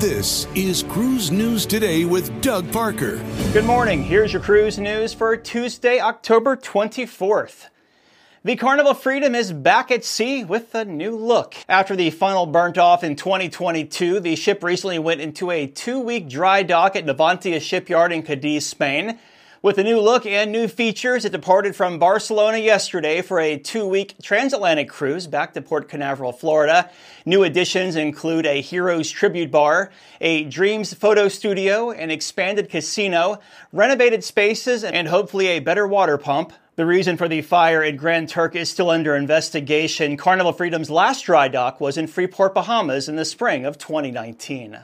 This is Cruise News Today with Doug Parker. Good morning. Here's your cruise news for Tuesday, October 24th. The Carnival Freedom is back at sea with a new look. After the funnel burnt off in 2022, the ship recently went into a two week dry dock at Navantia Shipyard in Cadiz, Spain. With a new look and new features, it departed from Barcelona yesterday for a two week transatlantic cruise back to Port Canaveral, Florida. New additions include a Heroes tribute bar, a Dreams photo studio, an expanded casino, renovated spaces, and hopefully a better water pump. The reason for the fire at Grand Turk is still under investigation. Carnival Freedom's last dry dock was in Freeport, Bahamas in the spring of 2019.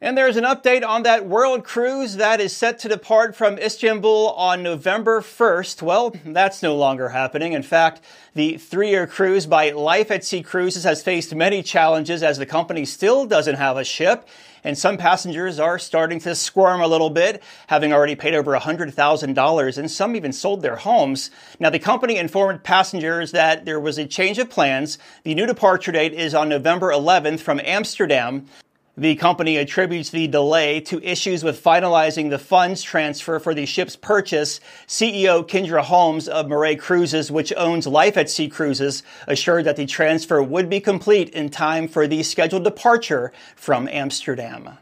And there's an update on that world cruise that is set to depart from Istanbul on November 1st. Well, that's no longer happening. In fact, the three year cruise by Life at Sea Cruises has faced many challenges as the company still doesn't have a ship. And some passengers are starting to squirm a little bit, having already paid over $100,000, and some even sold their homes. Now, the company informed passengers that there was a change of plans. The new departure date is on November 11th from Amsterdam. The company attributes the delay to issues with finalizing the funds transfer for the ship's purchase. CEO Kendra Holmes of Miray Cruises, which owns Life at Sea Cruises, assured that the transfer would be complete in time for the scheduled departure from Amsterdam.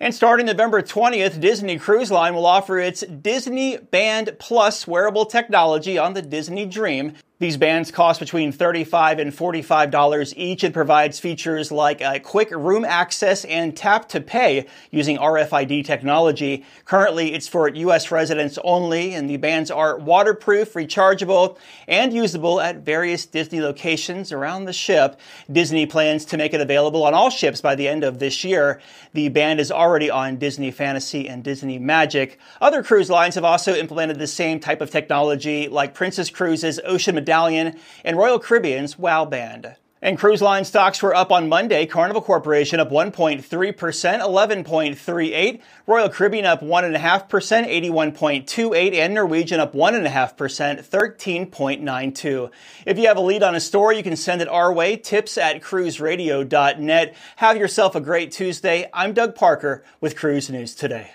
And starting November 20th, Disney Cruise Line will offer its Disney Band Plus wearable technology on the Disney Dream. These bands cost between 35 and $45 each. and provides features like uh, quick room access and tap to pay using RFID technology. Currently, it's for U.S. residents only, and the bands are waterproof, rechargeable, and usable at various Disney locations around the ship. Disney plans to make it available on all ships by the end of this year. The band is already on Disney Fantasy and Disney Magic. Other cruise lines have also implemented the same type of technology, like Princess Cruises, Ocean Medallion, and Royal Caribbean's WOW Band. And cruise line stocks were up on Monday. Carnival Corporation up 1.3%, 11.38. Royal Caribbean up 1.5%, 81.28. And Norwegian up 1.5%, 13.92. If you have a lead on a story, you can send it our way. Tips at cruiseradio.net. Have yourself a great Tuesday. I'm Doug Parker with Cruise News Today.